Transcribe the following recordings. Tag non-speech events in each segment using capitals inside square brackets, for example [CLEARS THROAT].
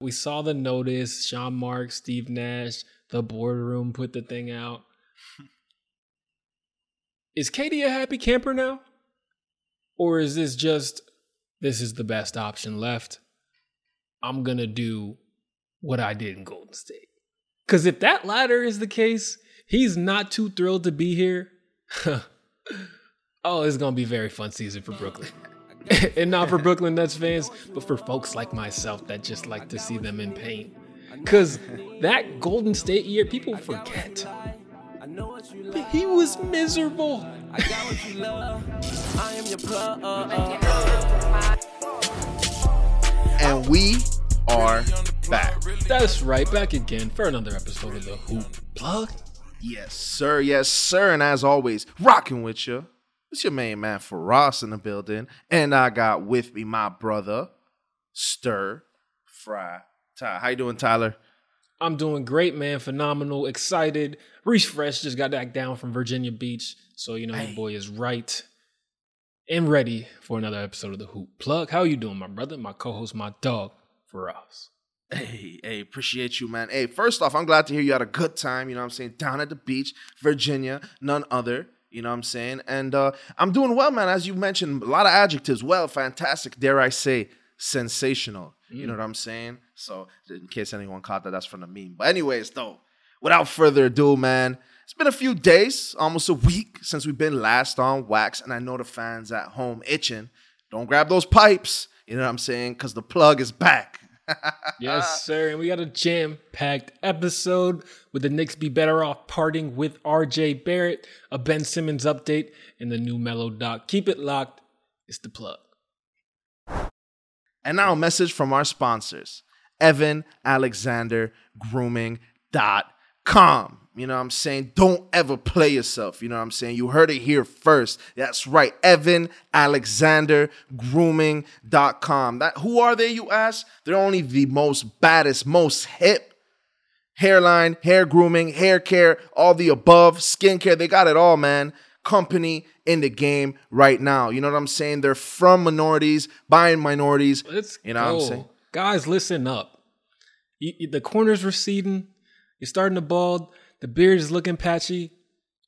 We saw the notice. Sean Marks, Steve Nash, the boardroom put the thing out. [LAUGHS] is KD a happy camper now? Or is this just, this is the best option left? I'm going to do what I did in Golden State. Because if that latter is the case, he's not too thrilled to be here. [LAUGHS] oh, it's going to be a very fun season for Brooklyn. [LAUGHS] [LAUGHS] and not for Brooklyn Nets fans, but for folks like myself that just like to see them in pain. Because that Golden State year, people forget. He was miserable. [LAUGHS] and we are back. That's right, back again for another episode of the Hoop Plug. Yes, sir. Yes, sir. And as always, rocking with you. It's your main man Faraz in the building. And I got with me my brother, Stir Fry Ty. How you doing, Tyler? I'm doing great, man. Phenomenal, excited. Reese Fresh just got back down from Virginia Beach. So, you know, hey. your boy is right and ready for another episode of the Hoop Plug. How you doing, my brother? My co-host, my dog, Faraz. Hey, hey, appreciate you, man. Hey, first off, I'm glad to hear you had a good time, you know what I'm saying, down at the beach, Virginia, none other. You know what I'm saying? And uh, I'm doing well, man. As you mentioned, a lot of adjectives. Well, fantastic. Dare I say, sensational. Mm. You know mm. what I'm saying? So, in case anyone caught that, that's from the meme. But, anyways, though, without further ado, man, it's been a few days, almost a week since we've been last on wax. And I know the fans at home itching. Don't grab those pipes. You know what I'm saying? Because the plug is back. Yes, sir. And we got a jam packed episode with the Knicks be better off parting with RJ Barrett, a Ben Simmons update, and the new Melo Doc. Keep it locked. It's the plug. And now a message from our sponsors, Evan Alexander Grooming.com. You know what I'm saying? Don't ever play yourself. You know what I'm saying? You heard it here first. That's right. Evan Alexander Grooming.com. That who are they, you ask? They're only the most baddest, most hip hairline, hair grooming, hair care, all the above, skincare. They got it all, man. Company in the game right now. You know what I'm saying? They're from minorities, buying minorities. Let's you know go. what I'm saying? Guys, listen up. The corners receding. You're starting to bald. The beard is looking patchy.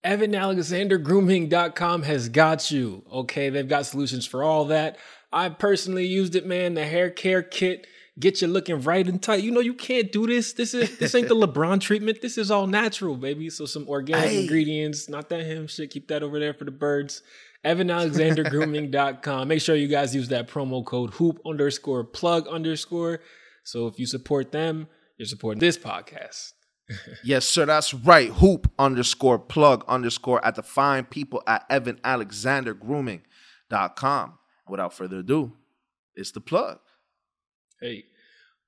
EvanAlexanderGrooming.com has got you. Okay, they've got solutions for all that. I personally used it, man. The hair care kit get you looking right and tight. You know you can't do this. This is this ain't the [LAUGHS] LeBron treatment. This is all natural, baby. So some organic hey. ingredients, not that him shit. Keep that over there for the birds. EvanAlexanderGrooming.com. Make sure you guys use that promo code hoop underscore plug underscore. So if you support them, you're supporting this podcast. Yes, sir. That's right. Hoop underscore plug underscore at the fine people at Evan Alexander Grooming.com. Without further ado, it's the plug. Hey,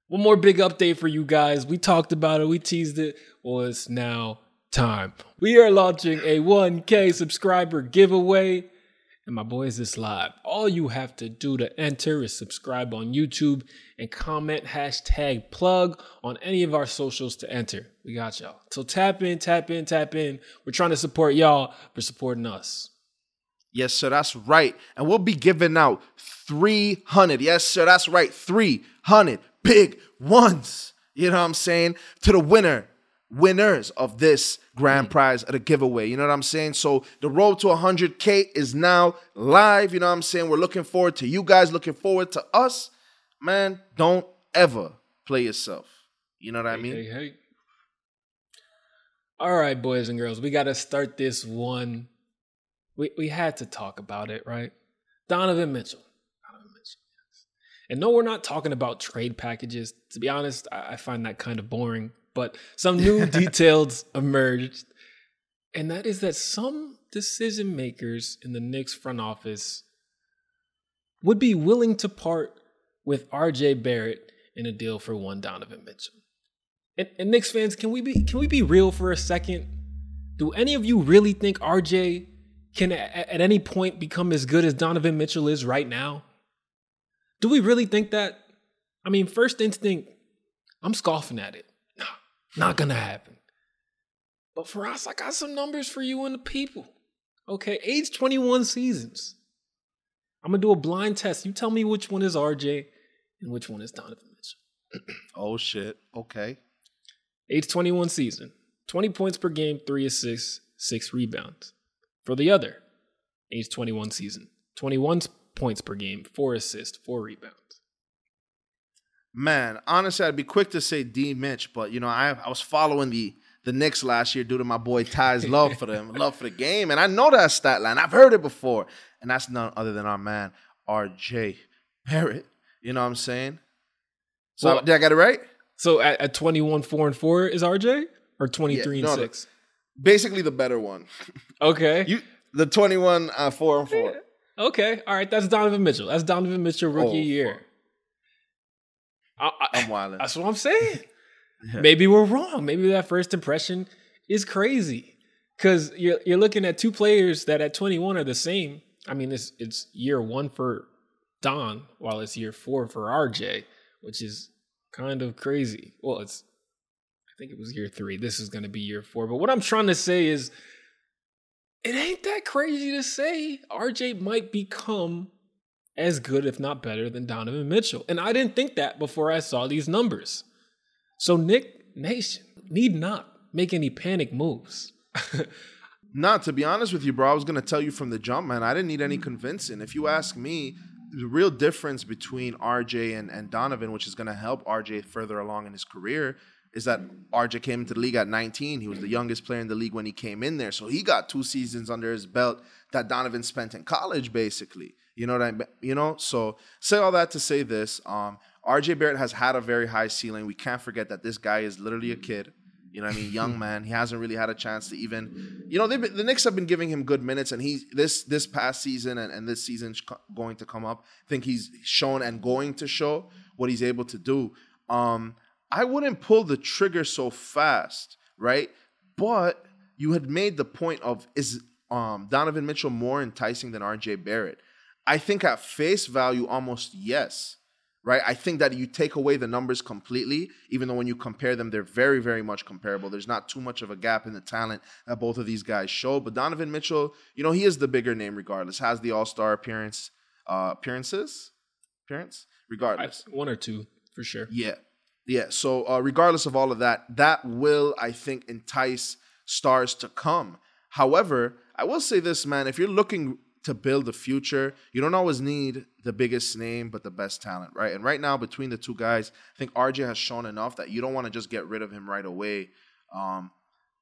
one more big update for you guys. We talked about it, we teased it. Well, it's now time. We are launching a 1K subscriber giveaway. And my boys, this live. All you have to do to enter is subscribe on YouTube and comment hashtag plug on any of our socials to enter. We got y'all. So tap in, tap in, tap in. We're trying to support y'all for supporting us. Yes, sir, that's right. And we'll be giving out 300. Yes, sir, that's right. 300 big ones. You know what I'm saying? To the winner winners of this grand mm. prize of the giveaway. You know what I'm saying? So the road to 100K is now live. You know what I'm saying? We're looking forward to you guys, looking forward to us. Man, don't ever play yourself. You know what I mean? Hey, hey. All right, boys and girls, we got to start this one. We, we had to talk about it, right? Donovan Mitchell. Donovan Mitchell, yes. And no, we're not talking about trade packages. To be honest, I, I find that kind of boring but some new [LAUGHS] details emerged. And that is that some decision makers in the Knicks front office would be willing to part with RJ Barrett in a deal for one Donovan Mitchell. And, and Knicks fans, can we be can we be real for a second? Do any of you really think RJ can at, at any point become as good as Donovan Mitchell is right now? Do we really think that? I mean, first instinct, I'm scoffing at it. Not gonna happen. But Faraz, I got some numbers for you and the people. Okay, age 21 seasons. I'm gonna do a blind test. You tell me which one is RJ and which one is Donovan Mitchell. [CLEARS THROAT] oh shit. Okay. Age 21 season. 20 points per game, 3 assists, 6 rebounds. For the other, age 21 season. 21 points per game, 4 assists, 4 rebounds. Man, honestly, I'd be quick to say D Mitch, but you know, I I was following the the Knicks last year due to my boy Ty's [LAUGHS] love for them, love for the game, and I know that stat line. I've heard it before, and that's none other than our man R.J. Barrett. You know what I'm saying? So Well- did I get it right? So at, at 21, 4 and 4 is RJ? Or 23 Yeah, no, and. 6? Basically, the better one. [LAUGHS] Okay. You the 21 uh, four and four. [LAUGHS] Okay. All right. That's Donovan Mitchell. That's Donovan Mitchell rookie Oh, year. I, I- I'm wilding. that's what I'm saying. Yeah. Maybe we're wrong. Maybe that first impression is crazy. Because you're, you're looking at two players that at 21 are the same. I mean, it's, it's year one for Don, while it's year four for RJ, which is kind of crazy. Well, it's, I think it was year three. This is going to be year four. But what I'm trying to say is, it ain't that crazy to say RJ might become as good, if not better, than Donovan Mitchell. And I didn't think that before I saw these numbers. So Knick Nation need not make any panic moves. [LAUGHS] Not to be honest with you, bro. I was gonna tell you from the jump, man. I didn't need any convincing. If you ask me, the real difference between RJ and, and Donovan, which is gonna help RJ further along in his career, is that RJ came into the league at 19. He was the youngest player in the league when he came in there, so he got two seasons under his belt that Donovan spent in college, basically. You know what I mean? You know, so say all that to say this. Um, RJ Barrett has had a very high ceiling. We can't forget that this guy is literally a kid. You know what I mean? Young [LAUGHS] man. He hasn't really had a chance to even, you know, been, the Knicks have been giving him good minutes, and he's this this past season and, and this season going to come up. I think he's shown and going to show what he's able to do. Um, I wouldn't pull the trigger so fast, right? But you had made the point of is um, Donovan Mitchell more enticing than RJ Barrett? I think at face value, almost yes right? I think that you take away the numbers completely, even though when you compare them, they're very, very much comparable. There's not too much of a gap in the talent that both of these guys show. But Donovan Mitchell, you know, he is the bigger name regardless. Has the All Star appearance, uh, appearances, appearance, I, regardless. one or two for sure. Yeah. Yeah. So, uh, regardless of all of that, that will, I think, entice stars to come. However, I will say this, man, if you're looking to build a future, you don't always need the biggest name, but the best talent, right? And right now, between the two guys, I think RJ has shown enough that you don't want to just get rid of him right away. Um,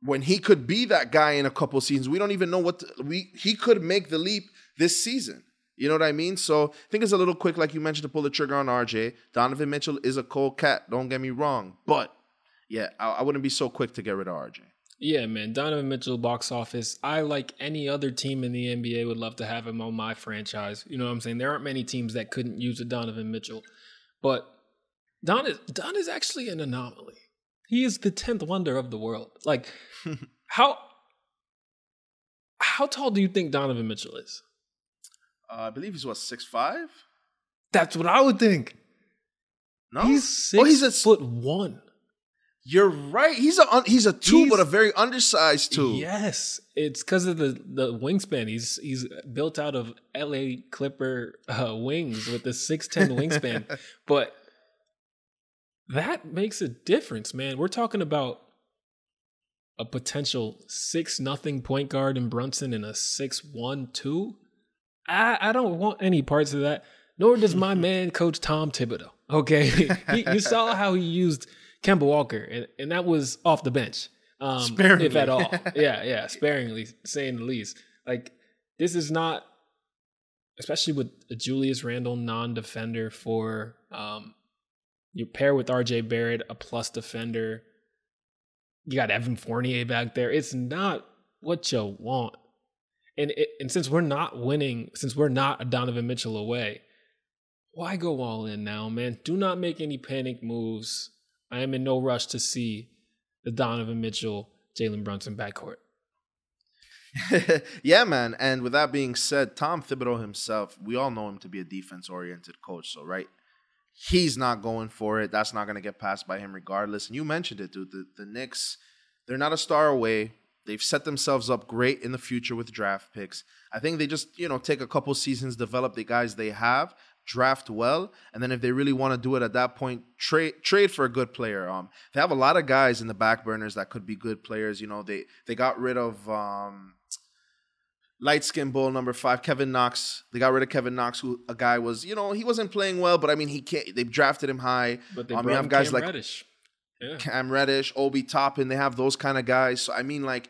when he could be that guy in a couple seasons, we don't even know what to- we he could make the leap this season. You know what I mean? So I think it's a little quick, like you mentioned, to pull the trigger on RJ. Donovan Mitchell is a cold cat. Don't get me wrong, but yeah, I, I wouldn't be so quick to get rid of RJ. Yeah, man. Donovan Mitchell, box office. I, like any other team in the NBA, would love to have him on my franchise. You know what I'm saying? There aren't many teams that couldn't use a Donovan Mitchell. But Don is, Don is actually an anomaly. He is the 10th wonder of the world. Like, [LAUGHS] how how tall do you think Donovan Mitchell is? Uh, I believe he's what six five. That's what I would think. No, He's six Oh, he's a- foot one. You're right. He's a he's a two, He's- but a very undersized two. Yes, it's because of the the wingspan. He's he's built out of L.A. Clipper uh, wings with the six ten [LAUGHS] wingspan, but that makes a difference, man. We're talking about a potential six nothing point guard in Brunson and a six one two. I I don't want any parts of that. Nor does my [LAUGHS] man, Coach Tom Thibodeau. Okay, [LAUGHS] he, you saw how he used Kemba Walker, and, and that was off the bench, um, Sparingly. if at all. [LAUGHS] yeah, yeah, sparingly, saying the least. Like this is not, especially with a Julius Randle non-defender for um, you pair with RJ Barrett, a plus defender. You got Evan Fournier back there. It's not what you want. And it, and since we're not winning, since we're not a Donovan Mitchell away, why go all in now, man? Do not make any panic moves. I am in no rush to see the Donovan Mitchell, Jalen Brunson backcourt. [LAUGHS] yeah, man. And with that being said, Tom Thibodeau himself, we all know him to be a defense oriented coach. So, right, he's not going for it. That's not going to get passed by him regardless. And you mentioned it, dude. The, the Knicks, they're not a star away. They've set themselves up great in the future with draft picks. I think they just, you know, take a couple seasons, develop the guys they have, draft well, and then if they really want to do it at that point, trade trade for a good player. Um, they have a lot of guys in the back burners that could be good players. You know, they they got rid of um, light skin bull number five, Kevin Knox. They got rid of Kevin Knox, who a guy was, you know, he wasn't playing well, but I mean, he can't. They drafted him high. But they Um, have guys Cam like Reddish. Yeah. Cam Reddish, Obi Toppin. They have those kind of guys. So I mean, like,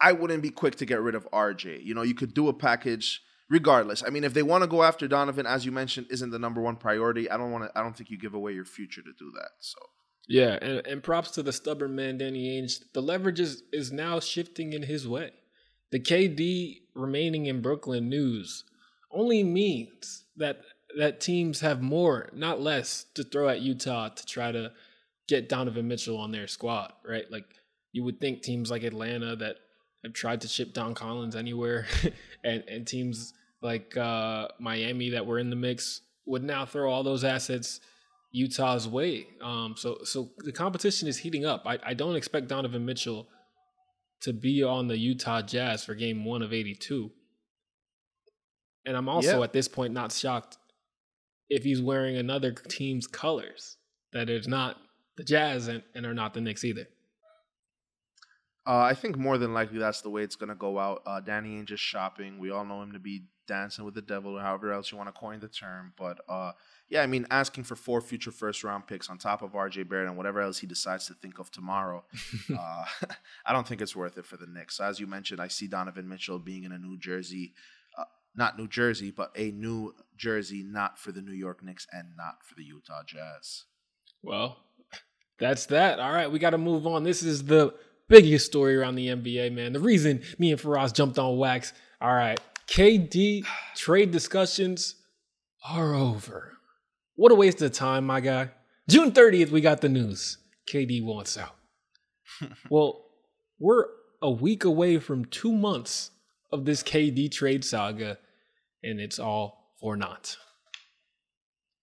I wouldn't be quick to get rid of RJ. You know, you could do a package regardless. I mean, if they want to go after Donovan, as you mentioned, isn't the number one priority. I don't want to. I don't think you give away your future to do that. So Yeah, and, and props to the stubborn man, Danny Ainge. The leverage is, is now shifting in his way. The KD remaining in Brooklyn news only means that that teams have more, not less, to throw at Utah to try to get Donovan Mitchell on their squad, right? Like you would think teams like Atlanta that have tried to ship John Collins anywhere, [LAUGHS] and and teams like uh, Miami that were in the mix would now throw all those assets Utah's way. Um, so so the competition is heating up. I, I don't expect Donovan Mitchell to be on the Utah Jazz for game one of 82. And I'm also at this point not shocked if he's wearing another team's colors that is not the Jazz and, and are not the Knicks either. uh, I think more than likely that's the way it's gonna go out. Uh, Danny Ainge is shopping. We all know him to be dancing with the devil, or however else you want to coin the term. But uh, yeah, I mean, asking for four future first round picks on top of RJ Barrett and whatever else he decides to think of tomorrow, [LAUGHS] uh, [LAUGHS] I don't think it's worth it for the Knicks. So as you mentioned, I see Donovan Mitchell being in a New Jersey, uh, not New Jersey, but a New Jersey, not for the New York Knicks and not for the Utah Jazz. Well, that's that. All right, we got to move on. This is the biggest story around the NBA, man. The reason me and Faraz jumped on wax. All right, KD trade discussions are over. What a waste of time, my guy. June 30th, we got the news. KD wants out. [LAUGHS] well, we're a week away from two months of this KD trade saga, and it's all for naught.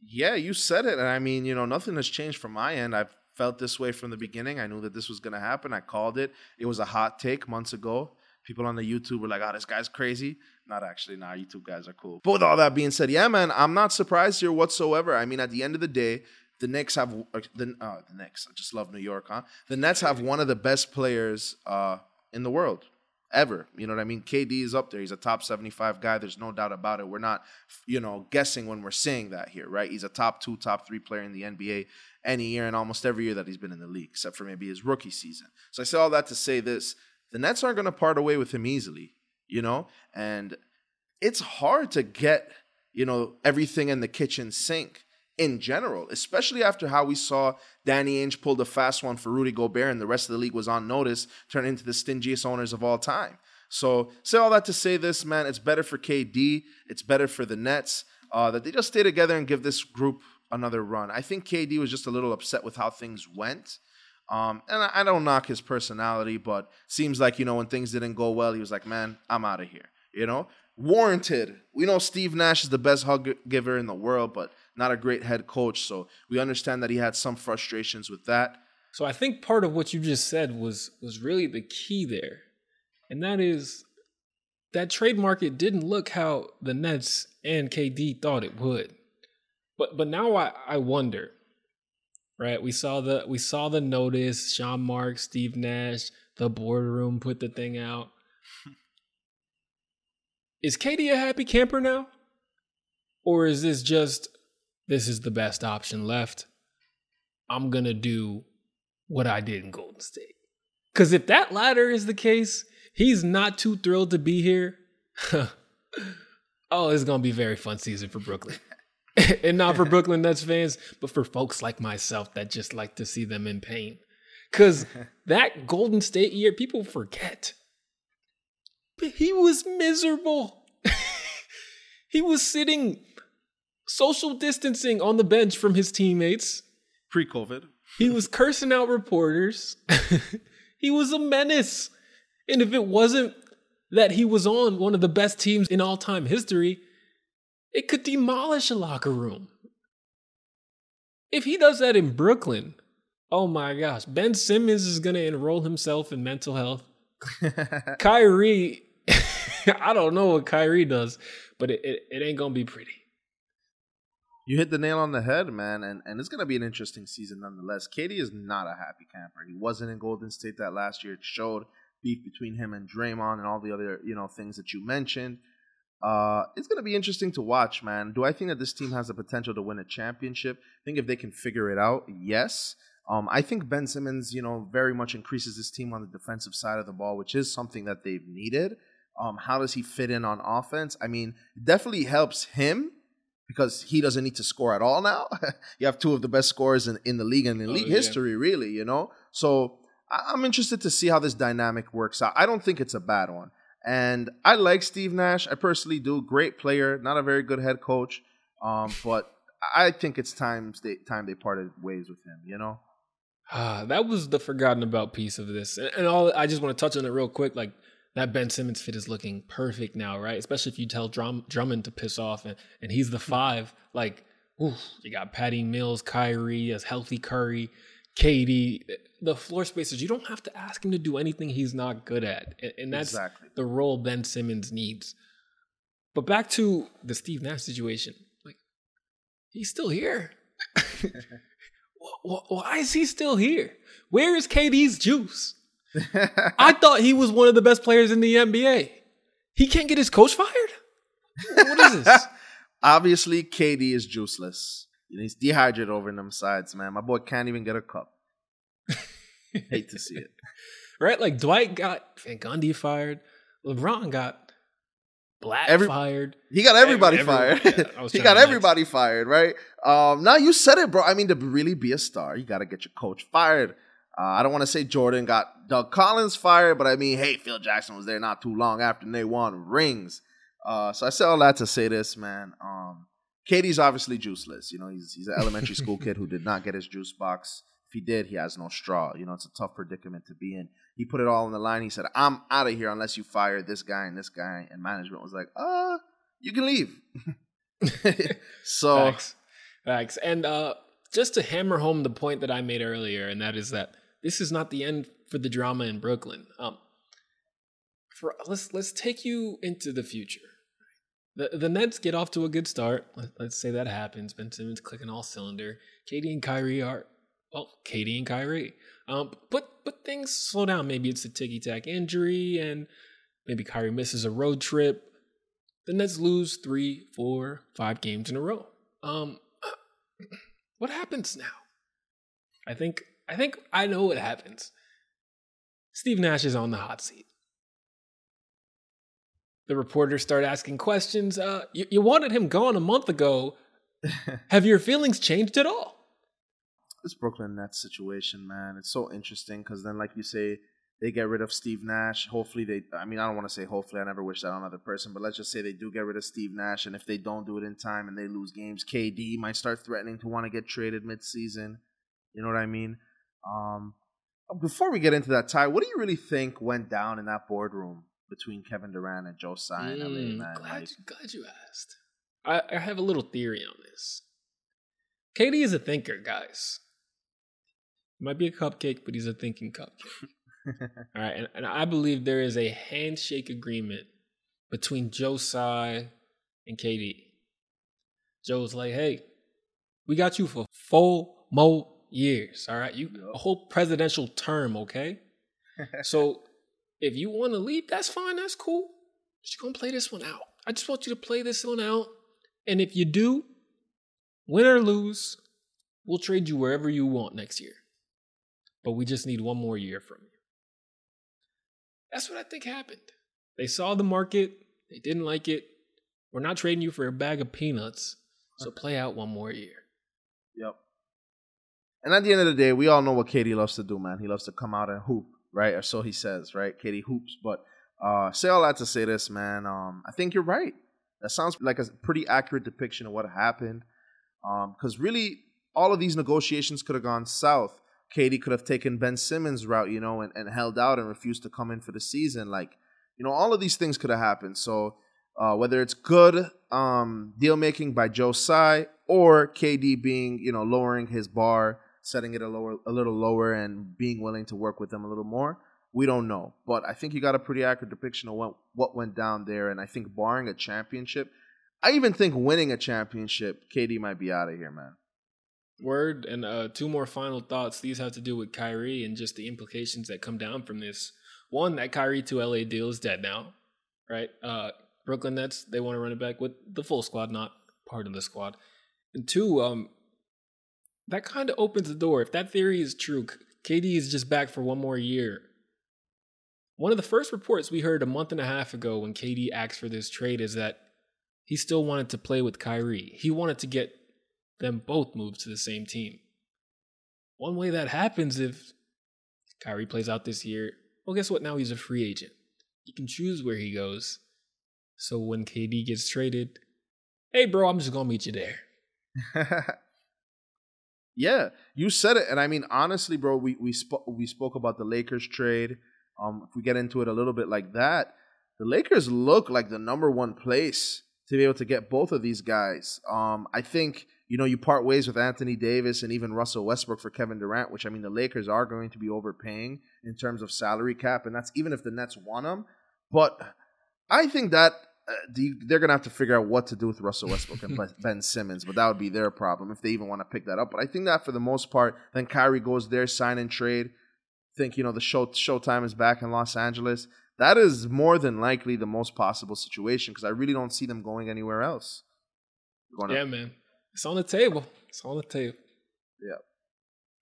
Yeah, you said it. And I mean, you know, nothing has changed from my end. I've felt this way from the beginning. I knew that this was going to happen. I called it. It was a hot take months ago. People on the YouTube were like, oh, this guy's crazy. Not actually. Nah, YouTube guys are cool. But with all that being said, yeah, man, I'm not surprised here whatsoever. I mean, at the end of the day, the Knicks have uh, the uh, the Knicks. I just love New York, huh? The Nets have one of the best players uh, in the world ever. You know what I mean? KD is up there. He's a top 75 guy. There's no doubt about it. We're not, you know, guessing when we're saying that here, right? He's a top two, top three player in the NBA any year and almost every year that he's been in the league, except for maybe his rookie season. So I say all that to say this the Nets aren't going to part away with him easily, you know? And it's hard to get, you know, everything in the kitchen sink in general, especially after how we saw Danny Ainge pull the fast one for Rudy Gobert and the rest of the league was on notice, turn into the stingiest owners of all time. So, say all that to say this, man, it's better for KD, it's better for the Nets uh, that they just stay together and give this group another run. I think KD was just a little upset with how things went. Um, and I, I don't knock his personality, but seems like, you know, when things didn't go well, he was like, man, I'm out of here. You know, warranted. We know Steve Nash is the best hug giver in the world, but not a great head coach. So we understand that he had some frustrations with that. So I think part of what you just said was was really the key there. And that is that trade market didn't look how the Nets and KD thought it would. But but now I, I wonder. Right? We saw the we saw the notice, Sean Marks, Steve Nash, the boardroom put the thing out. [LAUGHS] Is KD a happy camper now? Or is this just this is the best option left? I'm gonna do what I did in Golden State. Because if that latter is the case, he's not too thrilled to be here. [LAUGHS] oh, it's gonna be a very fun season for Brooklyn. [LAUGHS] and not for Brooklyn Nets fans, but for folks like myself that just like to see them in pain. Because [LAUGHS] that Golden State year, people forget. But he was miserable. [LAUGHS] he was sitting social distancing on the bench from his teammates. Pre COVID. He was cursing out reporters. he was a menace. And if it wasn't that he was on one of the best teams in all time history, it could demolish a locker room. If he does that in Brooklyn, oh my gosh, Ben Simmons is going to enroll himself in mental health. [LAUGHS] Kyrie, [LAUGHS] I don't know what Kyrie does, but it, it, it ain't going to be pretty. You hit the nail on the head, man, and, and it's gonna be an interesting season nonetheless. KD is not a happy camper. He wasn't in Golden State that last year. It showed beef between him and Draymond and all the other, you know, things that you mentioned. Uh, it's gonna be interesting to watch, man. Do I think that this team has the potential to win a championship? I think if they can figure it out, yes. Um, I think Ben Simmons, you know, very much increases this team on the defensive side of the ball, which is something that they've needed. Um, how does he fit in on offense? I mean, definitely helps him because he doesn't need to score at all now. [LAUGHS] you have two of the best scorers in, in the league and in oh, league yeah. history, really, you know? So I, I'm interested to see how this dynamic works out. I don't think it's a bad one. And I like Steve Nash. I personally do. Great player, not a very good head coach. Um, but I think it's time they, time they parted ways with him, you know? Ah, that was the forgotten about piece of this. And, and all I just want to touch on it real quick. Like that Ben Simmons fit is looking perfect now, right? Especially if you tell Drum, Drummond to piss off and, and he's the five. Like, oof, you got Patty Mills, Kyrie, as healthy Curry, KD. The floor spacers, you don't have to ask him to do anything he's not good at. And, and that's exactly. the role Ben Simmons needs. But back to the Steve Nash situation. Like, he's still here. [LAUGHS] Why is he still here? Where is KD's juice? [LAUGHS] I thought he was one of the best players in the NBA. He can't get his coach fired? What is this? [LAUGHS] Obviously, KD is juiceless. He's dehydrated over in them sides, man. My boy can't even get a cup. [LAUGHS] Hate to see it. Right? Like Dwight got Van Gundy fired. LeBron got Black Every, fired. He got everybody Every, fired. Yeah, [LAUGHS] he got everybody fired, right? Um, now you said it, bro. I mean, to really be a star, you got to get your coach fired. Uh, I don't want to say Jordan got Doug Collins fired, but I mean, hey, Phil Jackson was there not too long after they won rings. Uh, so I say all that to say this, man. Um, KD's obviously juiceless. You know, he's he's an elementary school kid who did not get his juice box. If he did, he has no straw. You know, it's a tough predicament to be in. He put it all on the line. He said, "I'm out of here unless you fire this guy and this guy." And management was like, "Uh, you can leave." [LAUGHS] so, facts, facts, and uh, just to hammer home the point that I made earlier, and that is that this is not the end for the drama in Brooklyn. Um, for let's let's take you into the future. The the Nets get off to a good start. Let, us say that happens. Ben Simmons clicking all cylinder. KD and Kyrie are well, KD and Kyrie. Um, but but things slow down. Maybe it's a ticky tack injury, and maybe Kyrie misses a road trip. The Nets lose three, four, five games in a row. Um, [CLEARS THROAT] what happens now? I think I think I know what happens. Steve Nash is on the hot seat. The reporters start asking questions. Uh, you, you wanted him gone a month ago. [LAUGHS] Have your feelings changed at all? this Brooklyn Nets situation, man, it's so interesting because then, like you say, they get rid of Steve Nash. Hopefully, they. I mean, I don't want to say hopefully. I never wish that on another person, but let's just say they do get rid of Steve Nash, and if they don't do it in time and they lose games, KD might start threatening to want to get traded midseason. You know what I mean? Um, before we get into that, Ty, what do you really think went down in that boardroom between Kevin Durant and Joe Tsai mm, LA, man? Glad, like, glad you asked. I, I have a little theory on this. KD is a thinker, guys. Might be a cupcake, but he's a thinking cupcake. [LAUGHS] All right, and, and, I believe there is a handshake agreement between Joe Tsai and KD. Joe's like, "Hey, we got you for four more years. All right, you a whole presidential term, okay? [LAUGHS] so if you want to leave, that's fine. That's cool. Just gonna play this one out. I just want you to play this one out, and if you do, win or lose, we'll trade you wherever you want next year." but we just need one more year from you. That's what I think happened. They saw the market, they didn't like it. We're not trading you for a bag of peanuts, so play out one more year. Yep. And at the end of the day, we all know what KD loves to do, man. He loves to come out and hoop, right? Or so he says, right? KD hoops. But uh say all that to say this, man. Um, I think you're right. That sounds like a pretty accurate depiction of what happened. Um, because really all of these negotiations could have gone south KD could have taken Ben Simmons' route, you know, and, and held out and refused to come in for the season. Like, you know, all of these things could have happened. So uh, whether it's good um, deal making by Joe Tsai or KD being, you know, lowering his bar, setting it a lower, a little lower, and being willing to work with them a little more, we don't know. But I think you got a pretty accurate depiction of what what went down there. And I think barring a championship, I even think winning a championship, KD might be out of here, man. Word and uh, two more final thoughts. These have to do with Kyrie and just the implications that come down from this. One, that Kyrie to LA deal is dead now, right? Uh, Brooklyn Nets they want to run it back with the full squad, not part of the squad. And two, um, that kind of opens the door. If that theory is true, KD is just back for one more year. One of the first reports we heard a month and a half ago when KD asked for this trade is that he still wanted to play with Kyrie. He wanted to get them both moved to the same team. One way that happens if Kyrie plays out this year, well, guess what? Now he's a free agent. He can choose where he goes. So when KD gets traded, hey, bro, I'm just going to meet you there. [LAUGHS] yeah, you said it. And I mean, honestly, bro, we, we, sp- we spoke about the Lakers trade. Um, if we get into it a little bit like that, the Lakers look like the number one place to be able to get both of these guys. Um, I think you know you part ways with Anthony Davis and even Russell Westbrook for Kevin Durant, which I mean the Lakers are going to be overpaying in terms of salary cap, and that's even if the Nets want them. But I think that uh, the, they're going to have to figure out what to do with Russell Westbrook and Ben [LAUGHS] Simmons, but that would be their problem if they even want to pick that up. But I think that for the most part, then Kyrie goes there, sign and trade. Think you know the show Showtime is back in Los Angeles that is more than likely the most possible situation because I really don't see them going anywhere else. Going yeah, man. It's on the table. It's on the table. Yeah.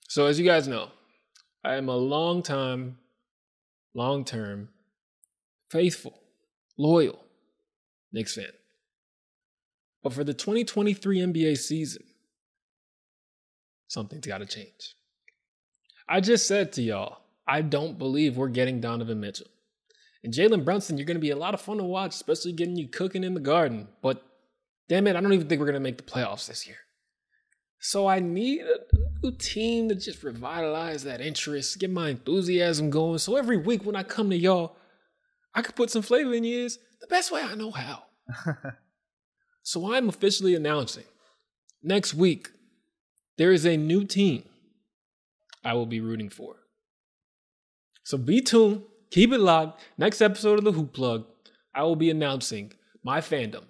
So as you guys know, I am a long time, long term, faithful, loyal Knicks fan. But for the 2023 NBA season, something's got to change. I just said to y'all, I don't believe we're getting Donovan Mitchell. And Jalen Brunson, you're going to be a lot of fun to watch, especially getting you cooking in the garden. But damn it, I don't even think we're going to make the playoffs this year. So I need a new team to just revitalize that interest, get my enthusiasm going. So every week when I come to y'all, I could put some flavor in your ears the best way I know how. [LAUGHS] so I'm officially announcing next week there is a new team I will be rooting for. So be tuned Keep it locked. Next episode of the Hoop Plug, I will be announcing my fandom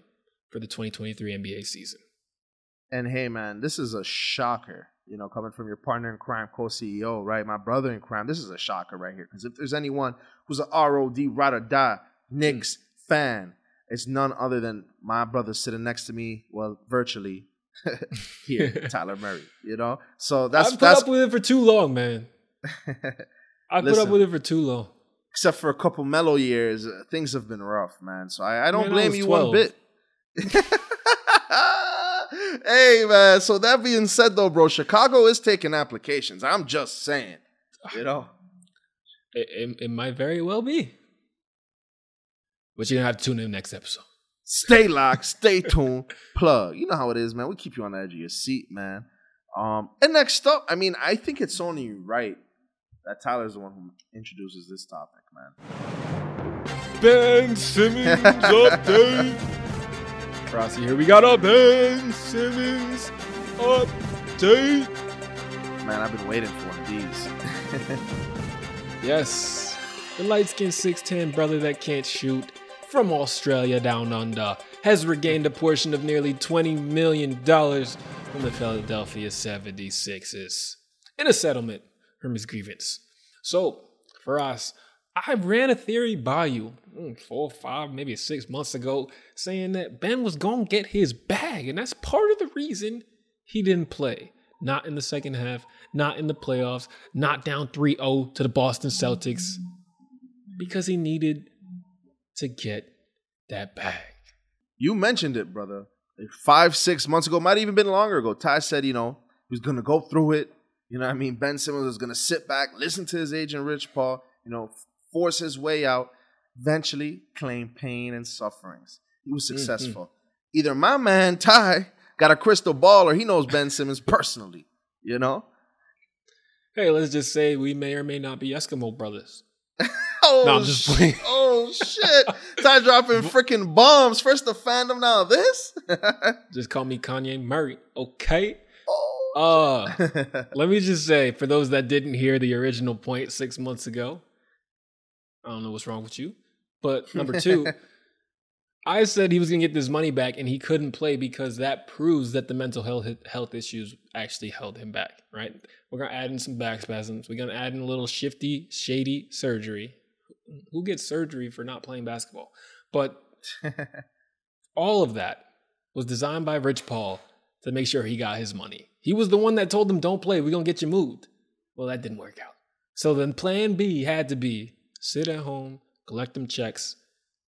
for the 2023 NBA season. And hey, man, this is a shocker. You know, coming from your partner in crime, co-CEO, right? My brother in crime. This is a shocker right here. Because if there's anyone who's a ROD ride or die Knicks fan, it's none other than my brother sitting next to me. Well, virtually [LAUGHS] here, [LAUGHS] Tyler Murray. You know, so that's I put that's, up with it for too long, man. [LAUGHS] I put up with it for too long except for a couple Melo years, uh, things have been rough, man. So I, I don't man, blame you 12. one bit. Hey, man. So that being said, though, bro, Chicago is taking applications. I'm just saying, you know. It, it, it might very well be. But you're going to have to tune in next episode. Stay locked, stay tuned, plug. You know how it is, man. We keep you on the edge of your seat, man. Um, and next up, I mean, I think it's only right that Tyler's the one who introduces this topic, man. Ben Simmons update. [LAUGHS] Rossi, here we got a Ben Simmons update. Man, I've been waiting for one of these. [LAUGHS] yes, the light skinned 6'10 brother that can't shoot from Australia down under has regained a portion of nearly $20 million from the Philadelphia 76ers in a settlement from his grievance. So Faraz, I ran a theory by you mm, four, five, maybe six months ago, saying that Ben was going to get his bag. And that's part of the reason he didn't play. Not in the second half, not in the playoffs, not down 3 0 to the Boston Celtics, because he needed to get that bag. You mentioned it, brother. Five, six months ago, might even been longer ago. Ty said, you know, he was going to go through it. You know I mean? Ben Simmons was going to sit back, listen to his agent, Rich Paul, you know, force his way out, eventually claim pain and sufferings. He was mm-hmm. successful. Mm-hmm. Either my man, Ty, got a crystal ball or he knows Ben Simmons personally, you know? Hey, let's just say we may or may not be Eskimo brothers. [LAUGHS] oh, no, I'm just playing. oh shit! Ty dropping [LAUGHS] freaking bombs. First the fandom, now this. [LAUGHS] just call me Kanye Murray, okay? Uh, let me just say, for those that didn't hear the original point six months ago, I don't know what's wrong with you. But number two, [LAUGHS] I said he was going to get this money back and he couldn't play because that proves that the mental health health issues actually held him back, right? We're going to add in some back spasms. We're going to add in a little shifty, shady surgery. Who gets surgery for not playing basketball? But [LAUGHS] all of that was designed by Rich Paul to make sure he got his money. He was the one that told him, don't play, we're going to get you moved. Well, that didn't work out. So then plan B had to be sit at home, collect them checks,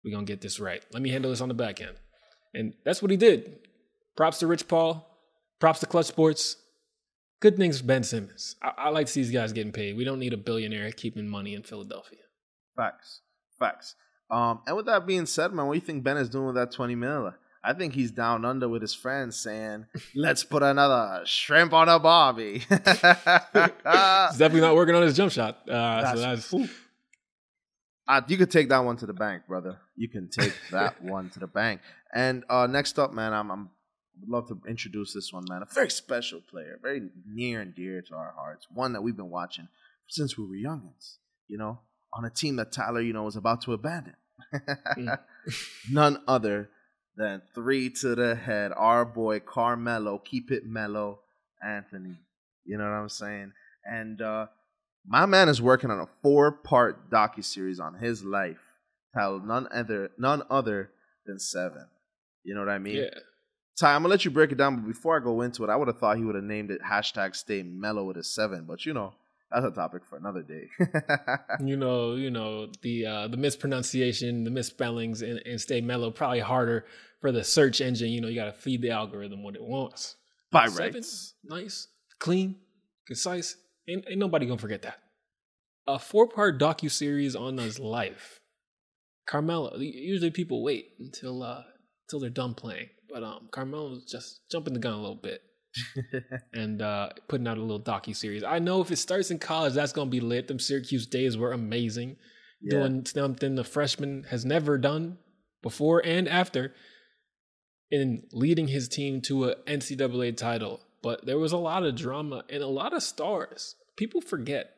we're going to get this right. Let me handle this on the back end. And that's what he did. Props to Rich Paul. Props to Clutch Sports. Good things for Ben Simmons. I, I like to see these guys getting paid. We don't need a billionaire keeping money in Philadelphia. Facts. Facts. Um, and with that being said, man, what do you think Ben is doing with that 20 mil? I think he's down under with his friends saying, [LAUGHS] let's put another shrimp on a barbie. [LAUGHS] he's definitely not working on his jump shot. Uh, that's, so that's, uh, you could take that one to the bank, brother. You can take [LAUGHS] that one to the bank. And uh, next up, man, I'm, I'm would love to introduce this one, man. A very special player, very near and dear to our hearts. One that we've been watching since we were youngins. You know, on a team that Tyler, you know, was about to abandon. mm. [LAUGHS] [LAUGHS] None other than three to the head, our boy Carmelo. Keep it mellow, Anthony. You know what I'm saying? And uh, my man is working on a four-part docu-series on his life titled none other none other than seven. You know what I mean? Yeah. Ty, I'm gonna let you break it down, but before I go into it, I would have thought he would have named it hashtag stay mellow with a seven, but you know, that's a topic for another day. [LAUGHS] you know, you know, the uh the mispronunciation, the misspellings and, and stay mellow probably harder for the search engine. You know, you gotta feed the algorithm what it wants. By rights. Nice, clean, concise, Ain't, ain't nobody gonna forget that. A four part docu series on his life. Carmelo. Usually people wait until uh until they're done playing, but um Carmelo's just jumping the gun a little bit. [LAUGHS] and uh, putting out a little docu series. I know if it starts in college, that's gonna be lit. Them Syracuse days were amazing, yeah. doing something the freshman has never done before and after, in leading his team to a NCAA title but there was a lot of drama and a lot of stars. People forget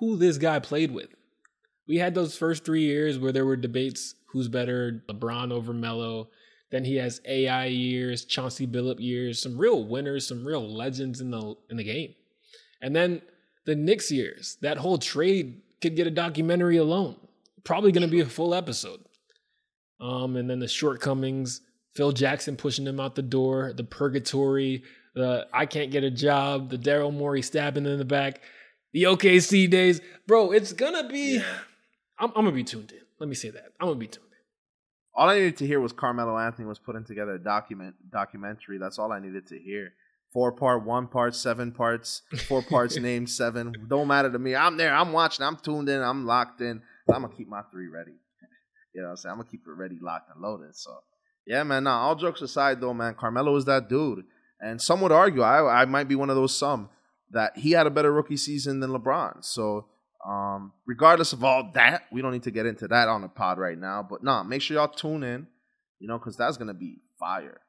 who this guy played with. We had those first three years where there were debates who's better, LeBron over Melo. Then he has AI years, Chauncey Billup years, some real winners, some real legends in the in the game. And then the Knicks years, that whole trade could get a documentary alone. Probably going to be a full episode. Um, and then the shortcomings, Phil Jackson pushing him out the door, the purgatory, the I can't get a job, the Daryl Morey stabbing in the back, the OKC days, bro. It's gonna be. Yeah. I'm, I'm, gonna be tuned in. Let me say that. I'm gonna be tuned in. All I needed to hear was Carmelo Anthony was putting together a document documentary. That's all I needed to hear. Four part, one part, seven parts, four parts [LAUGHS] named seven. Don't matter to me. I'm there. I'm watching. I'm tuned in. I'm locked in. I'm gonna keep my three ready. [LAUGHS] You know what I'm saying? I'm gonna keep it ready, locked, and loaded. So yeah, man. Now, all jokes aside, though, man, Carmelo is that dude. And some would argue, I, I might be one of those some, that he had a better rookie season than LeBron. So, um, regardless of all that, we don't need to get into that on the pod right now. But nah, make sure y'all tune in, you know, because that's going to be fire.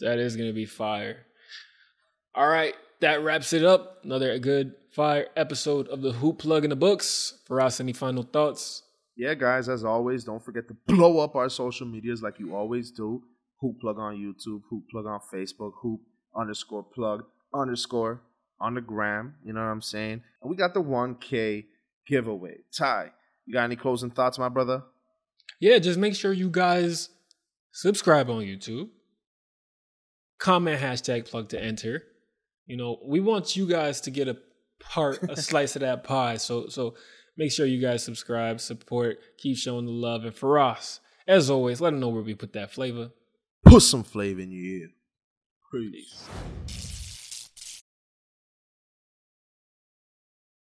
That is going to be fire. All right, that wraps it up. Another good fire episode of the Hoop Plug in the books. Faraz, any final thoughts? Yeah, guys, as always, don't forget to blow up our social medias like you always do. Hoop Plug on YouTube, Hoop Plug on Facebook, Hoop underscore plug underscore on the gram. You know what I'm saying? And we got the 1K giveaway. Ty, you got any closing thoughts, my brother? Yeah, just make sure you guys subscribe on YouTube. Comment hashtag plug to enter. You know, we want you guys to get a part, a [LAUGHS] slice of that pie. So so make sure you guys subscribe, support, keep showing the love. And Faraz, as always, let them know where we put that flavor. Put some flavor in your ear.